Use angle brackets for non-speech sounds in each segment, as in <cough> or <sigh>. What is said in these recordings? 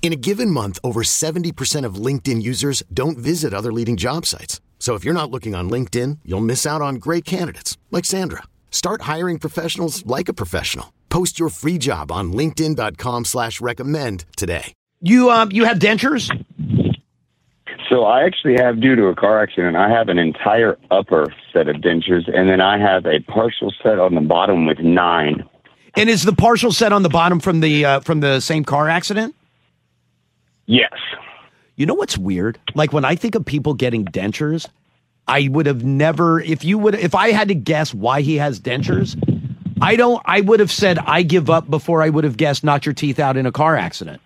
In a given month, over 70% of LinkedIn users don't visit other leading job sites. So if you're not looking on LinkedIn, you'll miss out on great candidates like Sandra. Start hiring professionals like a professional. Post your free job on LinkedIn.com slash recommend today. You um you have dentures? So I actually have, due to a car accident, I have an entire upper set of dentures, and then I have a partial set on the bottom with nine. And is the partial set on the bottom from the uh, from the same car accident? Yes. You know what's weird? Like when I think of people getting dentures, I would have never if you would if I had to guess why he has dentures, I don't I would have said I give up before I would have guessed knock your teeth out in a car accident.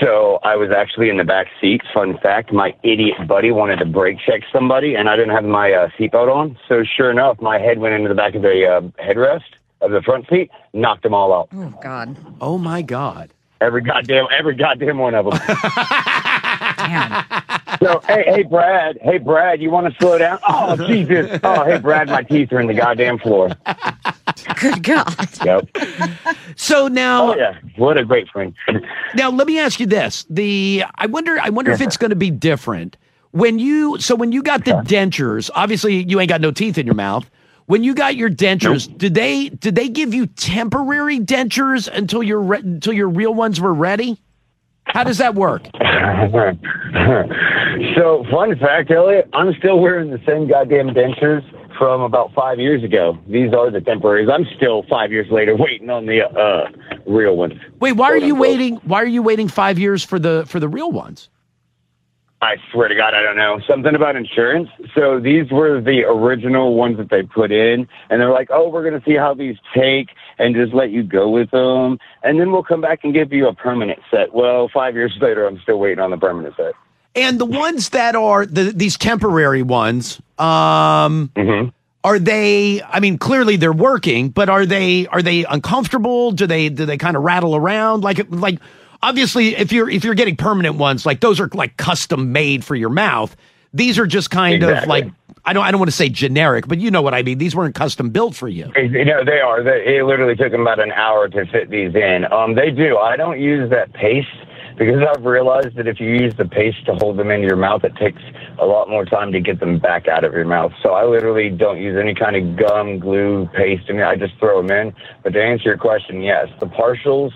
So I was actually in the back seat. Fun fact: my idiot buddy wanted to brake check somebody, and I didn't have my uh, seatbelt on. So sure enough, my head went into the back of the uh, headrest of the front seat, knocked them all out. Oh God. Oh my god. Every goddamn, every goddamn one of them. <laughs> Damn. so hey, hey, Brad, hey, Brad, you want to slow down? Oh Jesus! Oh hey, Brad, my teeth are in the goddamn floor. Good God. Yep. So now Oh yeah, what a great friend. Now let me ask you this: the I wonder I wonder if it's going to be different when you so when you got the dentures. Obviously, you ain't got no teeth in your mouth. When you got your dentures, did they did they give you temporary dentures until your re- until your real ones were ready? How does that work? <laughs> so, fun fact, Elliot, I'm still wearing the same goddamn dentures from about five years ago. These are the temporaries. I'm still five years later waiting on the uh, real ones. Wait, why are you unquote. waiting? Why are you waiting five years for the for the real ones? I swear to God, I don't know. Something about insurance. So these were the original ones that they put in, and they're like, "Oh, we're going to see how these take, and just let you go with them, and then we'll come back and give you a permanent set." Well, five years <laughs> later, I'm still waiting on the permanent set. And the ones that are the these temporary ones, um, are they? I mean, clearly they're working, but are they are they uncomfortable? Do they do they kind of rattle around? Like like obviously, if you're if you're getting permanent ones, like those are like custom made for your mouth. These are just kind of like I don't I don't want to say generic, but you know what I mean. These weren't custom built for you. You know, they are. They, it literally took them about an hour to fit these in. Um, they do. I don't use that paste because I've realized that if you use the paste to hold them in your mouth, it takes a lot more time to get them back out of your mouth. So I literally don't use any kind of gum, glue, paste. I mean, I just throw them in. But to answer your question, yes, the partials.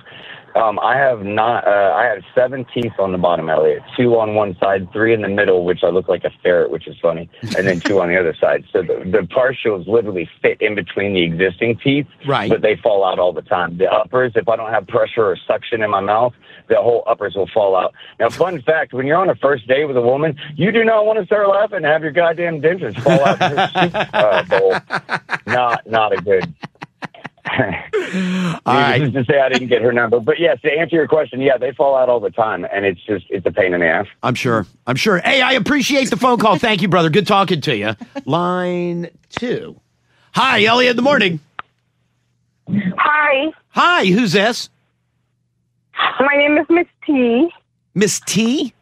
Um, I have not. Uh, I have seven teeth on the bottom, Elliot. Two on one side, three in the middle, which I look like a ferret, which is funny, and then two on the other side. So the, the partials literally fit in between the existing teeth, Right. But they fall out all the time. The uppers, if I don't have pressure or suction in my mouth, the whole uppers will fall out. Now, fun fact: when you're on a first date with a woman, you do not want to start laughing and have your goddamn dentures fall out of your <laughs> uh, bowl. Not, not a good. All right. Just to say I didn't get her number, but yes, to answer your question, yeah, they fall out all the time, and it's just it's a pain in the ass. I'm sure. I'm sure. Hey, I appreciate the phone call. Thank you, brother. Good talking to you. Line two. Hi, Elliot. In the morning. Hi, Hi, who's this? my name is Miss T. Miss T?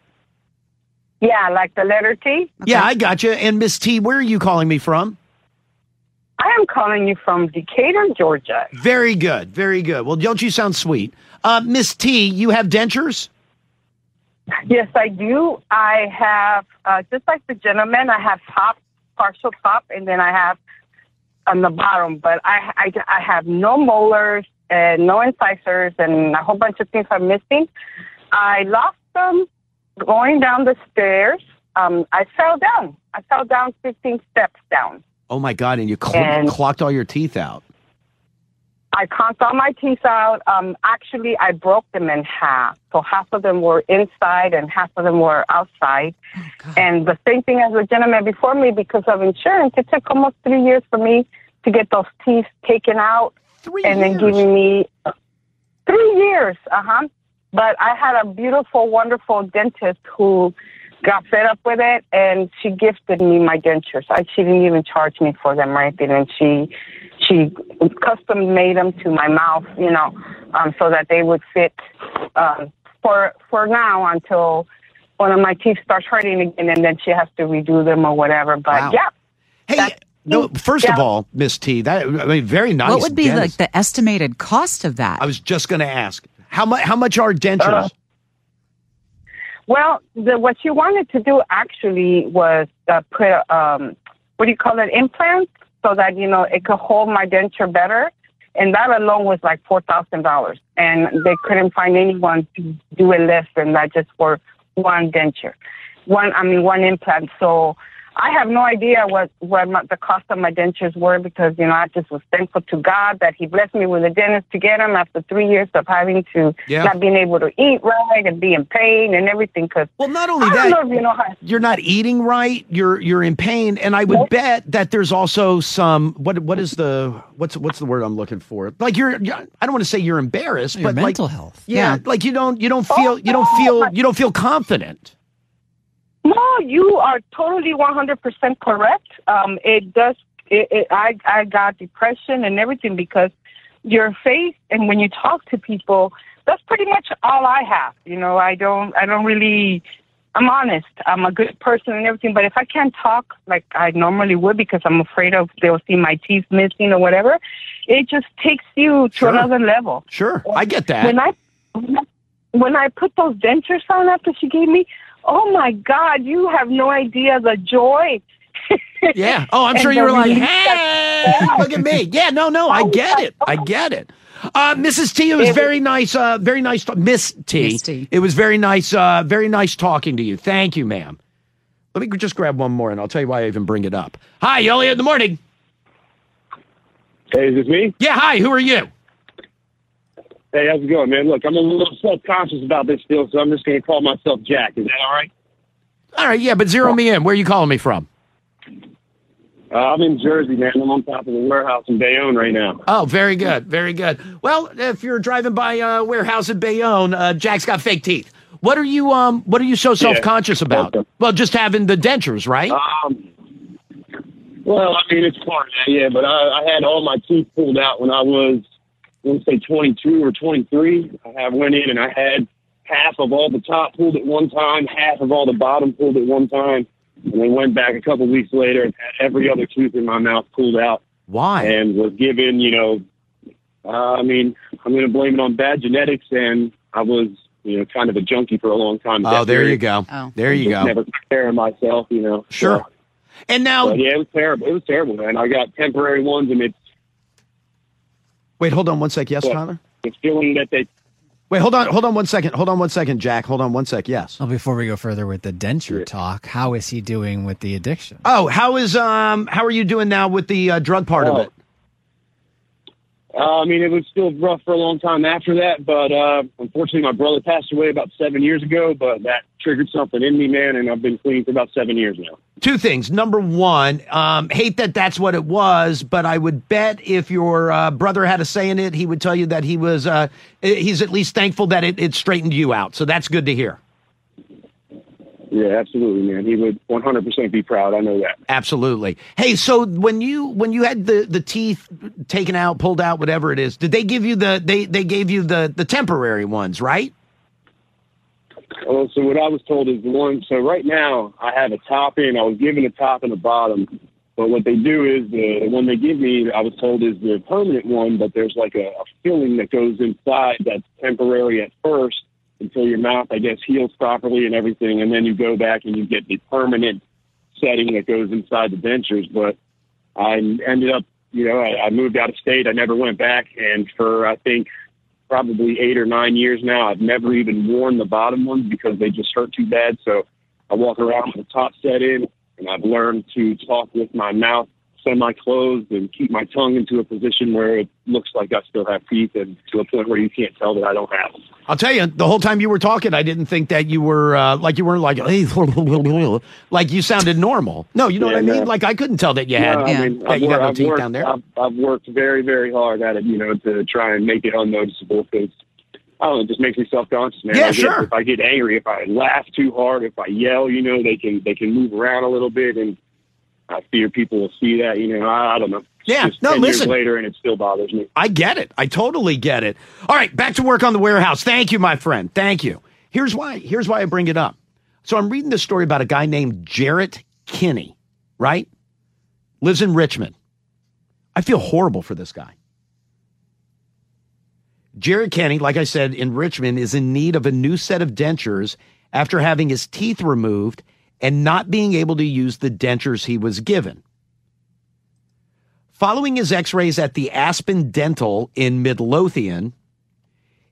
Yeah, like the letter T. Yeah, I got you. And Miss T, where are you calling me from? I am calling you from Decatur, Georgia. Very good. Very good. Well, don't you sound sweet? Uh, Miss T, you have dentures? Yes, I do. I have, uh, just like the gentleman, I have top, partial top, and then I have on the bottom. But I, I, I have no molars and no incisors and a whole bunch of things I'm missing. I lost them going down the stairs. Um, I fell down. I fell down 15 steps down. Oh my God! And you cl- And- clocked all your teeth out. I conked all my teeth out. Um, actually, I broke them in half. So half of them were inside and half of them were outside. and the same thing as the gentleman before me, because of insurance, it took almost three years for me to get those teeth taken out Three and then giving me three years. Uh huh. But I had a beautiful, wonderful dentist who got fed up with it, and she gifted me my dentures. I, she didn't even charge me for them or anything, and she she custom made them to my mouth, you know, um, so that they would fit um, for for now until one of my teeth starts hurting again, and then she has to redo them or whatever. But Wow. yeah. Hey, no, first of all, Miss T, that I mean, very nice. what would be like the estimated cost of that? I was just going to ask how much. How much are dentures? Uh, Well, the, what she wanted to do actually was uh, put um, what do you call it implants so that you know it could hold my denture better, and that alone was like four thousand dollars, and they couldn't find anyone to do it less than that just for one denture, one I mean one implant. So I have no idea what what my, the cost of my dentures were because you know I just was thankful to God that He blessed me with a dentist to get them after three years of having to Yeah. not being able to eat right and be in pain and everything. Because well, not only I that, don't know if you know how. you're not eating right. You're you're in pain, and I would Nope. bet that there's also some what what is the what's what's the word I'm looking for? Like you're, you're I don't want to say you're embarrassed, Your but mental like, health. Yeah, Yeah. like you don't you don't oh, feel you don't feel you don't feel confident. No, you are totally 100% correct. Um, it does. It, it, I I got depression and everything because your face and when you talk to people, that's pretty much all I have. You know, I don't I don't really. I'm honest. I'm a good person and everything, but if I can't talk like I normally would because I'm afraid of they'll see my teeth missing or whatever, it just takes you to Sure. another level. Sure, I get that. When I when I put those dentures on after she gave me, oh my God, you have no idea the joy. <laughs> Yeah. Oh, I'm sure you were like, relief hey, look at me. Yeah. No, no, I get it. I get it. Uh, Mrs. T, it was very nice. Uh, very nice. To- Miss T. Miss T. It was very nice. Uh, very nice talking to you. Thank you, ma'am. Let me just grab one more, and I'll tell you why I even bring it up. Hi, Elliot. In the morning. Hey, is this me? Yeah. Hi. Who are you? Hey, how's it going, man? Look, I'm a little self-conscious about this deal, so I'm just going to call myself Jack. Is that all right? All right. Yeah, but zero me in. Where are you calling me from? Uh, I'm in Jersey, man. I'm on top of the warehouse in Bayonne right now. Oh, very good. Very good. Well, if you're driving by a warehouse in Bayonne, uh, Jack's got fake teeth. What are you um What are you so self conscious about? Okay. Well, just having the dentures, right? Um, well, I mean, it's part of that, yeah, but I, I had all my teeth pulled out when I was, want to say 22 or 23. I have went in and I had half of all the top pulled at one time, half of all the bottom pulled at one time, and then went back a couple weeks later and had every other tooth in my mouth pulled out. Why? and was given, you know, uh, I mean, I'm going to blame it on bad genetics, and I was, you know, kind of a junkie for a long time. Oh, there you go. Oh. There you go. Never took care of myself, you know. Sure. So, And now, but yeah, it was terrible. It was terrible, man. I got temporary ones, and it's wait, hold on one sec. Yes, What? Tyler. it's feeling that they. Wait, hold on, hold on one second. Hold on one second, Jack. Hold on one sec. Yes. Well, before we go further with the denture talk, how is he doing with the addiction? Oh, how is um how are you doing now with the uh, drug part of Oh. it? Uh, I mean, it was still rough for a long time after that, but uh, unfortunately, my brother passed away about seven years ago. But that triggered something in me, man, and I've been clean for about seven years now. Two things. Number one, um, hate that that's what it was, but I would bet if your uh, brother had a say in it, he would tell you that he was uh, he's at least thankful that it, it straightened you out. So that's good to hear. Yeah, absolutely, man. He would 100% be proud. I know that. Absolutely. Hey, so when you when you had the the teeth taken out, pulled out, whatever it is, did they give you the they they gave you the the temporary ones, right? Well, so what I was told is the one. So right now I have a top in. I was given a top and a bottom, but what they do is the, the one they give me, I was told is the permanent one. But there's like a, a filling that goes inside that's temporary at first until your mouth, I guess, heals properly and everything, and then you go back and you get the permanent setting that goes inside the dentures. But I ended up, you know, I, I moved out of state. I never went back, and for I think probably eight or nine years now. I've never even worn the bottom ones because they just hurt too bad. So I walk around with the top set in, and I've learned to talk with my mouth semi-closed and keep my tongue into a position where it looks like I still have teeth, and to a point where you can't tell that I don't have them. I'll tell you, the whole time you were talking, I didn't think that you were uh, like you weren't like hey, <laughs> like you sounded normal. No, you know Yeah, what I mean. no. Like I couldn't tell that you had No, I mean, that I've, you got no I've teeth worked, down there. I've, I've worked very, very hard at it, you know, to try and make it unnoticeable because I don't know, it just makes me self-conscious, man. Yeah, I get- sure. If I get angry, if I laugh too hard, if I yell, you know, they can they can move around a little bit, and I fear people will see that. You know, I, I don't know. Yeah, just no, 10 listen. Years later, and it still bothers me. I get it. I totally get it. All right, back to work on the warehouse. Thank you, my friend. Thank you. Here's why. Here's why I bring it up. So I'm reading this story about a guy named Jarrett Kinney, right? Lives in Richmond. I feel horrible for this guy. Jarrett Kenny, like I said, in Richmond, is in need of a new set of dentures after having his teeth removed and not being able to use the dentures he was given. Following his x rays at the Aspen Dental in Midlothian,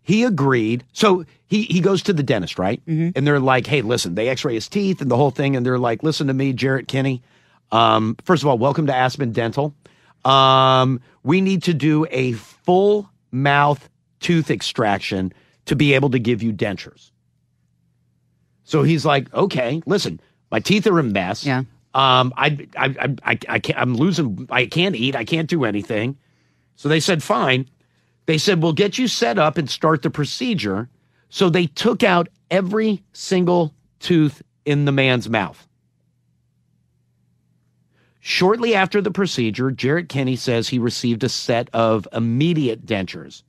he agreed. So he, he goes to the dentist, right? And they're like, hey, listen, they x ray his teeth and the whole thing. And they're like, listen to me, Jarrett Kinney. Um, first of all, welcome to Aspen Dental. Um, we need to do a full mouth tooth extraction to be able to give you dentures. So he's like, okay, listen, my teeth are a mess. Yeah. Um, I, I, I, I, I can't, I'm losing, I can't eat, I can't do anything. So they said, fine. They said, we'll get you set up and start the procedure. So they took out every single tooth in the man's mouth. Shortly after the procedure, Jarrett Kenny says he received a set of immediate dentures.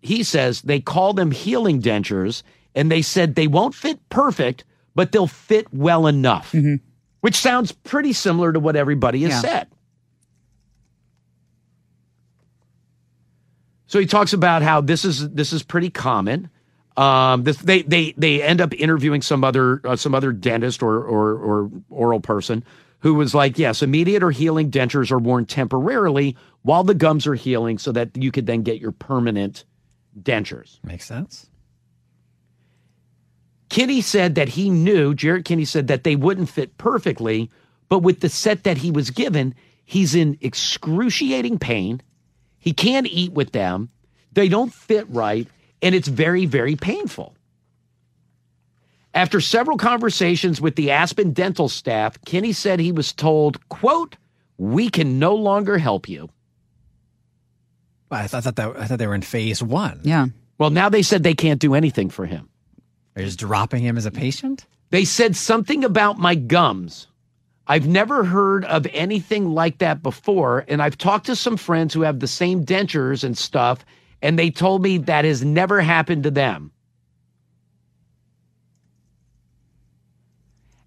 He says they call them healing dentures, and they said they won't fit perfect, but they'll fit well enough, which sounds pretty similar to what everybody has Yeah. said. So he talks about how this is this is pretty common. Um, this, they they they end up interviewing some other uh, some other dentist or, or or oral person who was like, yes, immediate or healing dentures are worn temporarily while the gums are healing, so that you could then get your permanent dentures. Makes sense. Kinney said that he knew, Jared Kinney said that they wouldn't fit perfectly, but with the set that he was given, he's in excruciating pain. He can't eat with them. They don't fit right, and it's very, very painful. After several conversations with the Aspen dental staff, Kinney said he was told, quote, we can no longer help you. I thought, I thought that I thought they were in phase one. Yeah. Well, now they said they can't do anything for him. They're just dropping him as a patient. They said something about my gums. I've never heard of anything like that before. And I've talked to some friends who have the same dentures and stuff, and they told me that has never happened to them.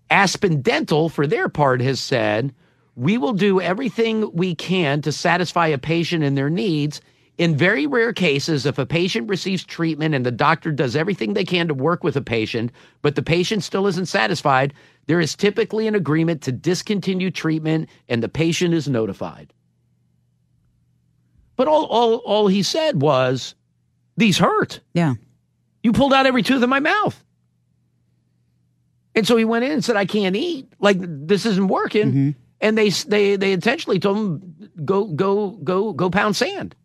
Aspen Dental, for their part, has said, We will do everything we can to satisfy a patient and their needs. In very rare cases, if a patient receives treatment and the doctor does everything they can to work with a patient, but the patient still isn't satisfied, there is typically an agreement to discontinue treatment and the patient is notified. But all, all, all he said was, These hurt. Yeah. You pulled out every tooth in my mouth. And so he went in and said, I can't eat. Like this isn't working. Mm-hmm. And they they they intentionally told him go go go go pound sand.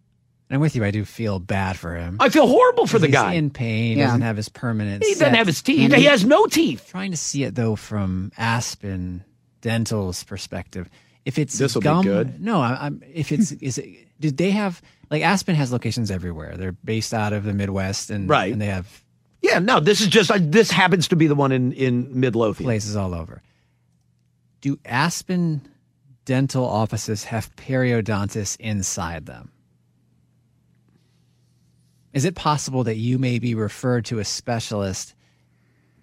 And I'm with you. I do feel bad for him. I feel horrible for the He's guy. in pain. Yeah. Doesn't have his permanent. he doesn't set. have his teeth. And he he- has no teeth. Trying to see it though from Aspen Dental's perspective. If it's This'll be gum, good. no, I, I'm. If it's is it? Did they have like Aspen has locations everywhere? They're based out of the Midwest and Right. and they have Yeah, no, this is just uh, this happens to be the one in in Midlothian. places all over. Do Aspen dental offices have periodontists inside them? Is it possible that you may be referred to a specialist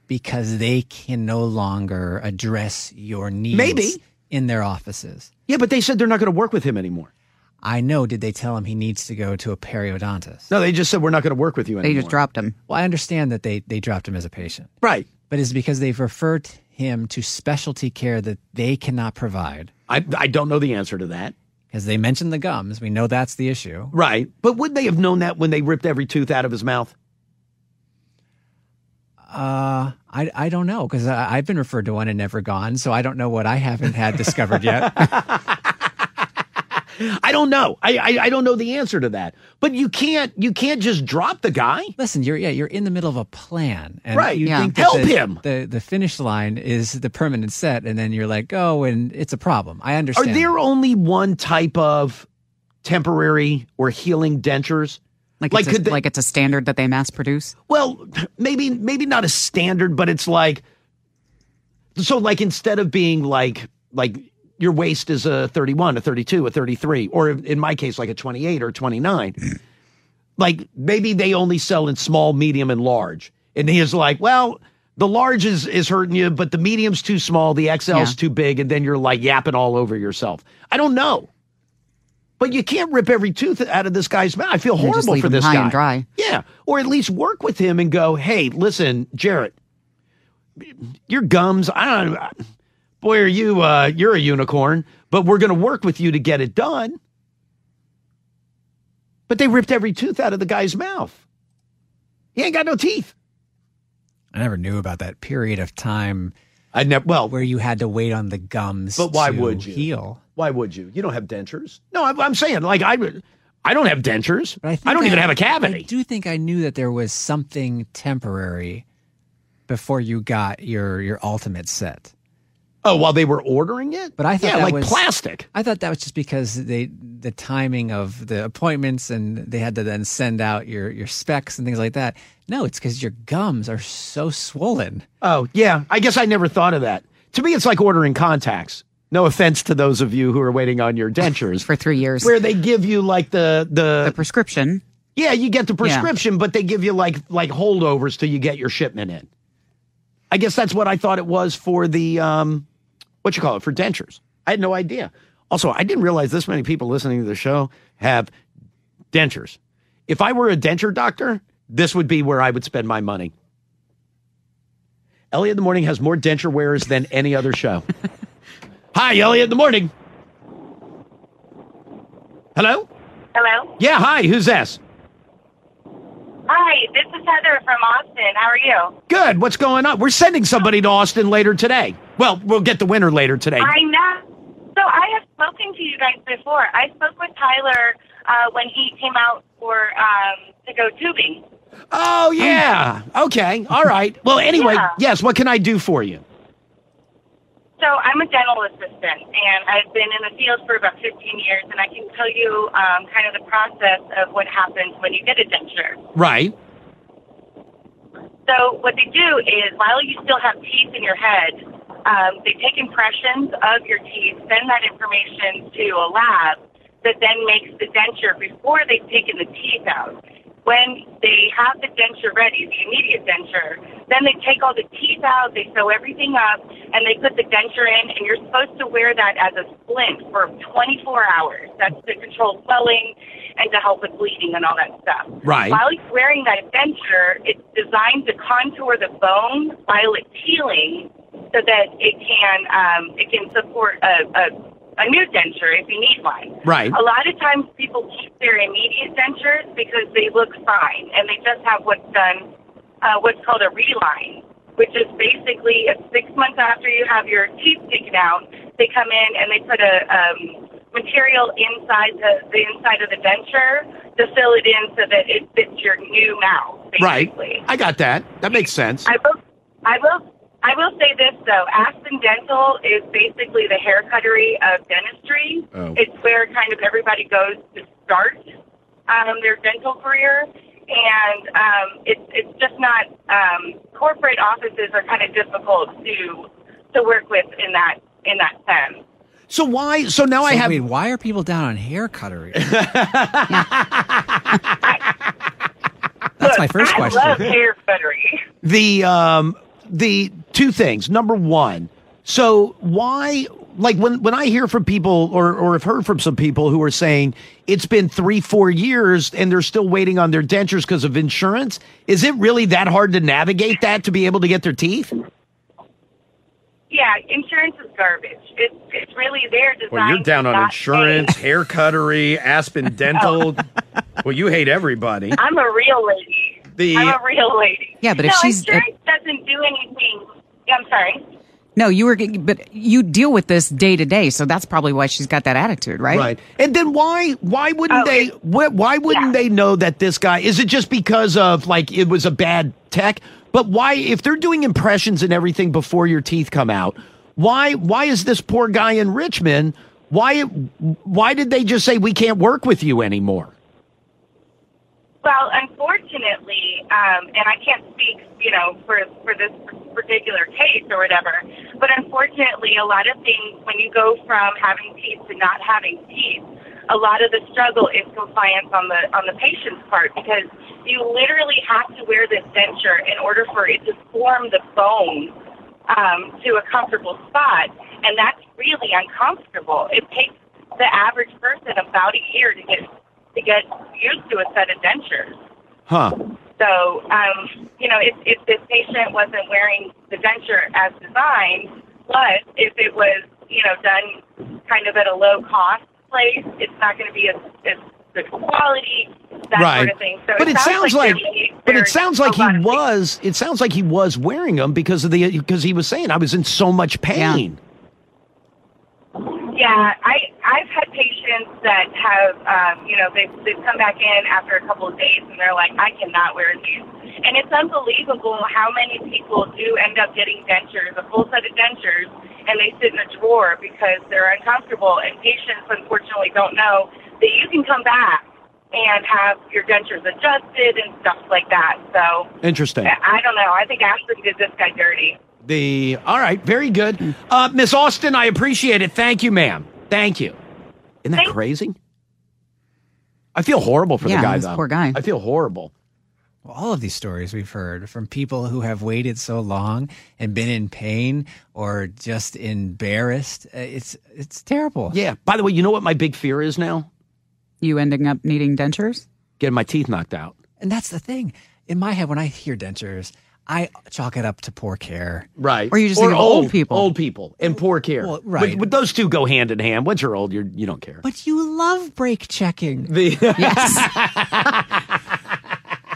because they can no longer address your needs Maybe. in their offices? Yeah, but they said they're not going to work with him anymore. I know. Did they tell him he needs to go to a periodontist? No, they just said we're not going to work with you anymore. They just dropped him. Well, I understand that they, they dropped him as a patient, right. but it's because they've referred him to specialty care that they cannot provide. I I don't know the answer to that. Because they mentioned the gums. We know that's the issue. Right, but would they have known that when they ripped every tooth out of his mouth? Uh, I I don't know because I've been referred to one and never gone, so I don't know what I haven't had discovered yet. <laughs> I don't know. I, I I don't know the answer to that. But you can't you can't just drop the guy. Listen, you're yeah, you're in the middle of a plan, and Right. You Yeah. think Help the, him. The the finish line is the permanent set, and then you're like, oh, and it's a problem. I understand. Are there only one type of temporary or healing dentures? Like, Like, it's a, they- like it's a standard that they mass produce. Well, maybe maybe not a standard, but it's like so like instead of being like like your waist is a 31, a 32, a 33, or in my case like a 28 or 29. like maybe they only sell in small, medium and large. And he is like, well, the large is is hurting you, but the medium's too small, the XL's Yeah. too big and then you're like yapping all over yourself. I don't know. But you can't rip every tooth out of this guy's mouth. I feel You just horrible leave for him this high guy. and dry. Yeah, or at least work with him and go, "Hey, listen, Jarrett, your gums. I don't. Boy, are you? Uh, you're a unicorn. But we're going to work with you to get it done." But they ripped every tooth out of the guy's mouth. He ain't got no teeth. I never knew about that period of time I never. Well, where you had to wait on the gums. But why to would you? heal? why would you? You don't have dentures. No, I'm, I'm saying like I. would- I don't have dentures. But I, think I don't even have a cavity. I do think I knew that there was something temporary before you got your your ultimate set. Oh, while they were ordering it. But I thought yeah, that like was plastic. I thought that was just because they the timing of the appointments and they had to then send out your your specs and things like that. No, it's because your gums are so swollen. Oh, yeah. I guess I never thought of that. To me, it's like ordering contacts. No offense to those of you who are waiting on your dentures, <laughs> for three years. where they give you like the the, the prescription. yeah, you get the prescription, but they give you like like holdovers till you get your shipment in. I guess that's what I thought it was for the um, what you call it for dentures. I had no idea. Also, I didn't realize this many people listening to the show have dentures. If I were a denture doctor, this would be where I would spend my money. Elliot in the Morning has more denture wearers than any other show. <laughs> hi, Elliot in the Morning. Hello? Hello. Yeah, hi. Who's this? Hi, this is Heather from Austin. How are you? Good. What's going on? We're sending somebody to Austin later today. Well, we'll get the winner later today. I know. So I have spoken to you guys before. I spoke with Tyler uh, when he came out for um, to go tubing. Oh, yeah. Okay. All right. Well, anyway, Yeah. yes. What can I do for you? So I'm a dental assistant, and I've been in the field for about 15 years, and I can tell you um, kind of the process of what happens when you get a denture. Right. So what they do is, while you still have teeth in your head, um, they take impressions of your teeth, send that information to a lab that then makes the denture before they've taken the teeth out. When they have the denture ready, the immediate denture, then they take all the teeth out, they sew everything up, and they put the denture in, and you're supposed to wear that as a splint for 24 hours. That's to control swelling and to help with bleeding and all that stuff. Right. While you're wearing that denture, it's designed to contour the bone while it's healing, so that it can um, it can support a, a a new denture if you need one. Right. A lot of times people keep their immediate dentures because they look fine and they just have what's done uh, what's called a reline, which is basically six months after you have your teeth taken out, they come in and they put a um, material inside the, the inside of the denture to fill it in so that it fits your new mouth. Right. I got that. That makes sense. I will, I will, I will say this though. Aspen Dental is basically the hair cuttery of dentistry. Oh. It's where kind of everybody goes to start um, their dental career, and um, it's it's just not. Um, corporate offices are kind of difficult to to work with in that in that sense. So why? So now I So have. wait, why are people down on hair cuttery? <laughs> That's my first I question. love hair cuttery. the um the two things number one so why like when when i hear from people or or have heard from some people who are saying it's been three four years and they're still waiting on their dentures because of insurance is it really that hard to navigate that to be able to get their teeth Yeah, insurance is garbage. It's it's really there designed. Well, you're down on insurance, pay. hair cuttery, Aspen <laughs> Dental. Oh. Well, you hate everybody. I'm a real lady. The I'm a real lady. Yeah, but if no, she's- insurance doesn't do anything. Yeah, I'm sorry. No, you were, but you deal with this day to day, so that's probably why she's got that attitude, right? Right. And then why why wouldn't Oh, they it- why, why wouldn't they know that this guy is it just because of like it was a bad tech? But why if they're doing impressions and everything before your teeth come out, why why is this poor guy in Richmond why why did they just say we can't work with you anymore? Well, unfortunately, um, and I can't speak, you know, for for this particular case or whatever, but unfortunately, a lot of things when you go from having teeth to not having teeth, a lot of the struggle is compliance on the on the patient's part because you literally have to wear this denture in order for it to form the bone um, to a comfortable spot, and that's really uncomfortable. It takes the average person about a year to get to get used to a set of dentures. Huh. So, um, you know, if, if this patient wasn't wearing the denture as designed, but if it was, you know, done kind of at a low cost place, it's not going to be as, as good quality, that right. sort of thing. So but it sounds like, there- but it sounds like he lot things. was it sounds like he was wearing them because of the because he was saying I was in so much pain. Yeah, I I've had patients that have um, you know they've they've come back in after a couple of days and they're like I cannot wear these, and it's unbelievable how many people do end up getting dentures, a full set of dentures, and they sit in a drawer because they're uncomfortable. And patients unfortunately don't know that you can come back and have your dentures adjusted and stuff like that. So Interesting. I I don't know. I think Ashley did this guy dirty. The all right, very good. Uh, Miss Austin, I appreciate it. Thank you, ma'am. Thank you. Isn't that crazy? I feel horrible for Yeah, the guy this though. poor guy. I feel horrible. Well, all of these stories we've heard from people who have waited so long and been in pain or just embarrassed. uh, It's it's terrible. Yeah. By the way, you know what my big fear is now? You ending up needing dentures? Getting my teeth knocked out. And that's the thing. In my head, when I hear dentures, I chalk it up to poor care. Right. Or you just think of old people. Old people and poor care. Well, right. But, but those two go hand in hand. Once you're old, you're you don't care. But you love brake checking. The <laughs> <laughs>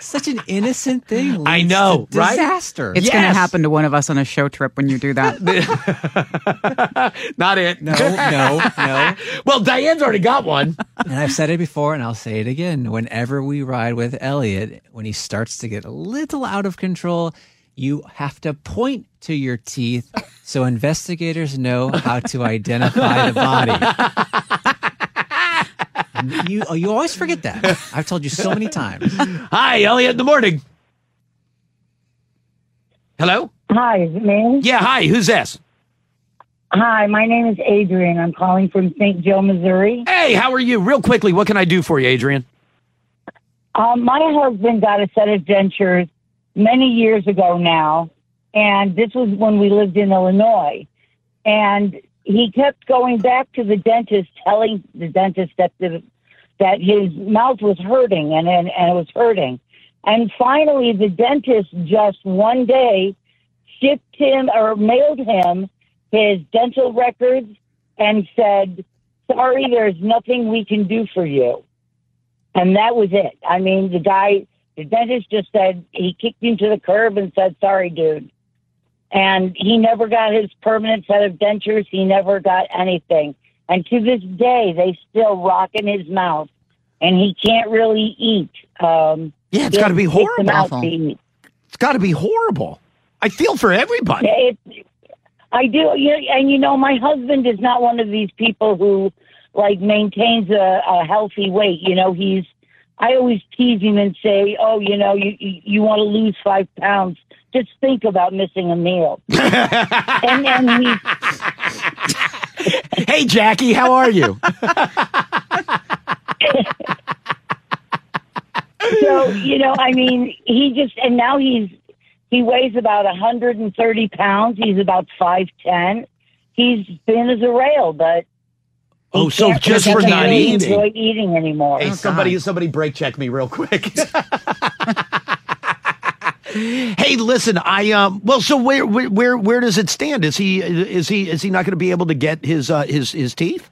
Such an innocent thing. I know, to right? Disaster. It's going to happen to one of us on a show trip when you do that. <laughs> not it. no, no, no. <laughs> well, Diane's already got one. And I've said it before and I'll say it again. Whenever we ride with Elliot, when he starts to get a little out of control, you have to point to your teeth so investigators know how to identify the body. <laughs> you, oh, you always forget that. I've told you so many times. Hi, Elliot. In the morning. Hello. Hi, is it me? Yeah. Hi. Who's this? Hi, my name is Adrian. I'm calling from St. Joe, Missouri. Hey, how are you? Real quickly, what can I do for you, Adrian? Um, my husband got a set of dentures many years ago now, and this was when we lived in Illinois. And he kept going back to the dentist, telling the dentist that the that his mouth was hurting and and, and it was hurting. And finally, the dentist just one day shipped him or mailed him his dental records and said, "Sorry, there's nothing we can do for you." And that was it. I mean, the guy, the dentist just said he kicked him to the curb and said, "Sorry, dude." And he never got his permanent set of dentures. He never got anything. And to this day, they still rock in his mouth, and he can't really eat. Um, Yeah, it's he gotta be horrible. to. It's got to be horrible. I feel for everybody. It, I do, you and you know, my husband is not one of these people who like maintains a, a healthy weight. You know, he's. I always tease him and say, "Oh, you know, you you, you want to lose five pounds? Just think about missing a meal." <laughs> and and he, <laughs> <laughs> hey, Jackie, how are you? <laughs> so you know, I mean, he just and now he's he weighs about 130 pounds. He's about five ten. He's thin as a rail, but he Oh, so can't- just for doesn't really eating. enjoy eating anymore. Hey, somebody, somebody, brake check me real quick. <laughs> hey, listen, I um. Well, so where, where, where, does it stand? Is he, is he, is he not going to be able to get his, uh, his, his teeth?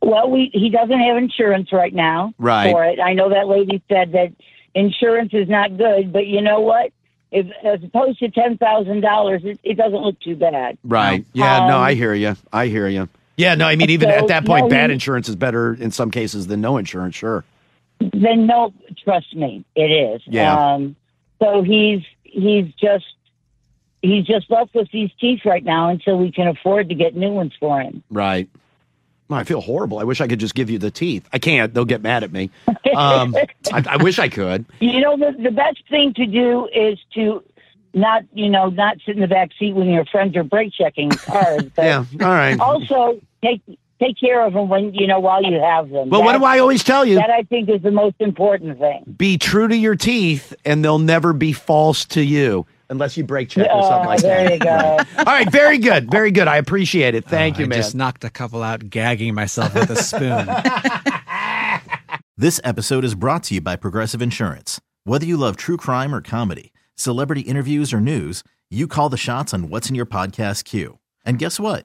Well, we he doesn't have insurance right now Right. for it. I know that lady said that insurance is not good, but you know what? If as opposed to ten thousand dollars, it, it doesn't look too bad. Right. Yeah. no, Um, I hear you. I hear you. Yeah. No, I mean, even So, at that point, no, bad insurance is better in some cases than no insurance. Sure. Then no, trust me, it is. Yeah. Um, so he's he's just he's just left with these teeth right now until we can afford to get new ones for him. Right. I feel horrible. I wish I could just give you the teeth. I can't. They'll get mad at me. Um, <laughs> I, I wish I could. You know, the, the best thing to do is to not, you know, not sit in the back seat when your friends are brake checking cars. But <laughs> Yeah. All right. Also, take take care of them when you know while you have them. Well, what do I always tell you? That I think is the most important thing. Be true to your teeth, and they'll never be false to you unless you brake check or oh, something Oh, like there that. There you go. <laughs> All right. Very good. Very good. I appreciate it. Thank oh, you, I man. just knocked a couple out gagging myself with a spoon. <laughs> This episode is brought to you by Progressive Insurance. Whether you love true crime or comedy, celebrity interviews or news, you call the shots on what's in your podcast queue. And guess what?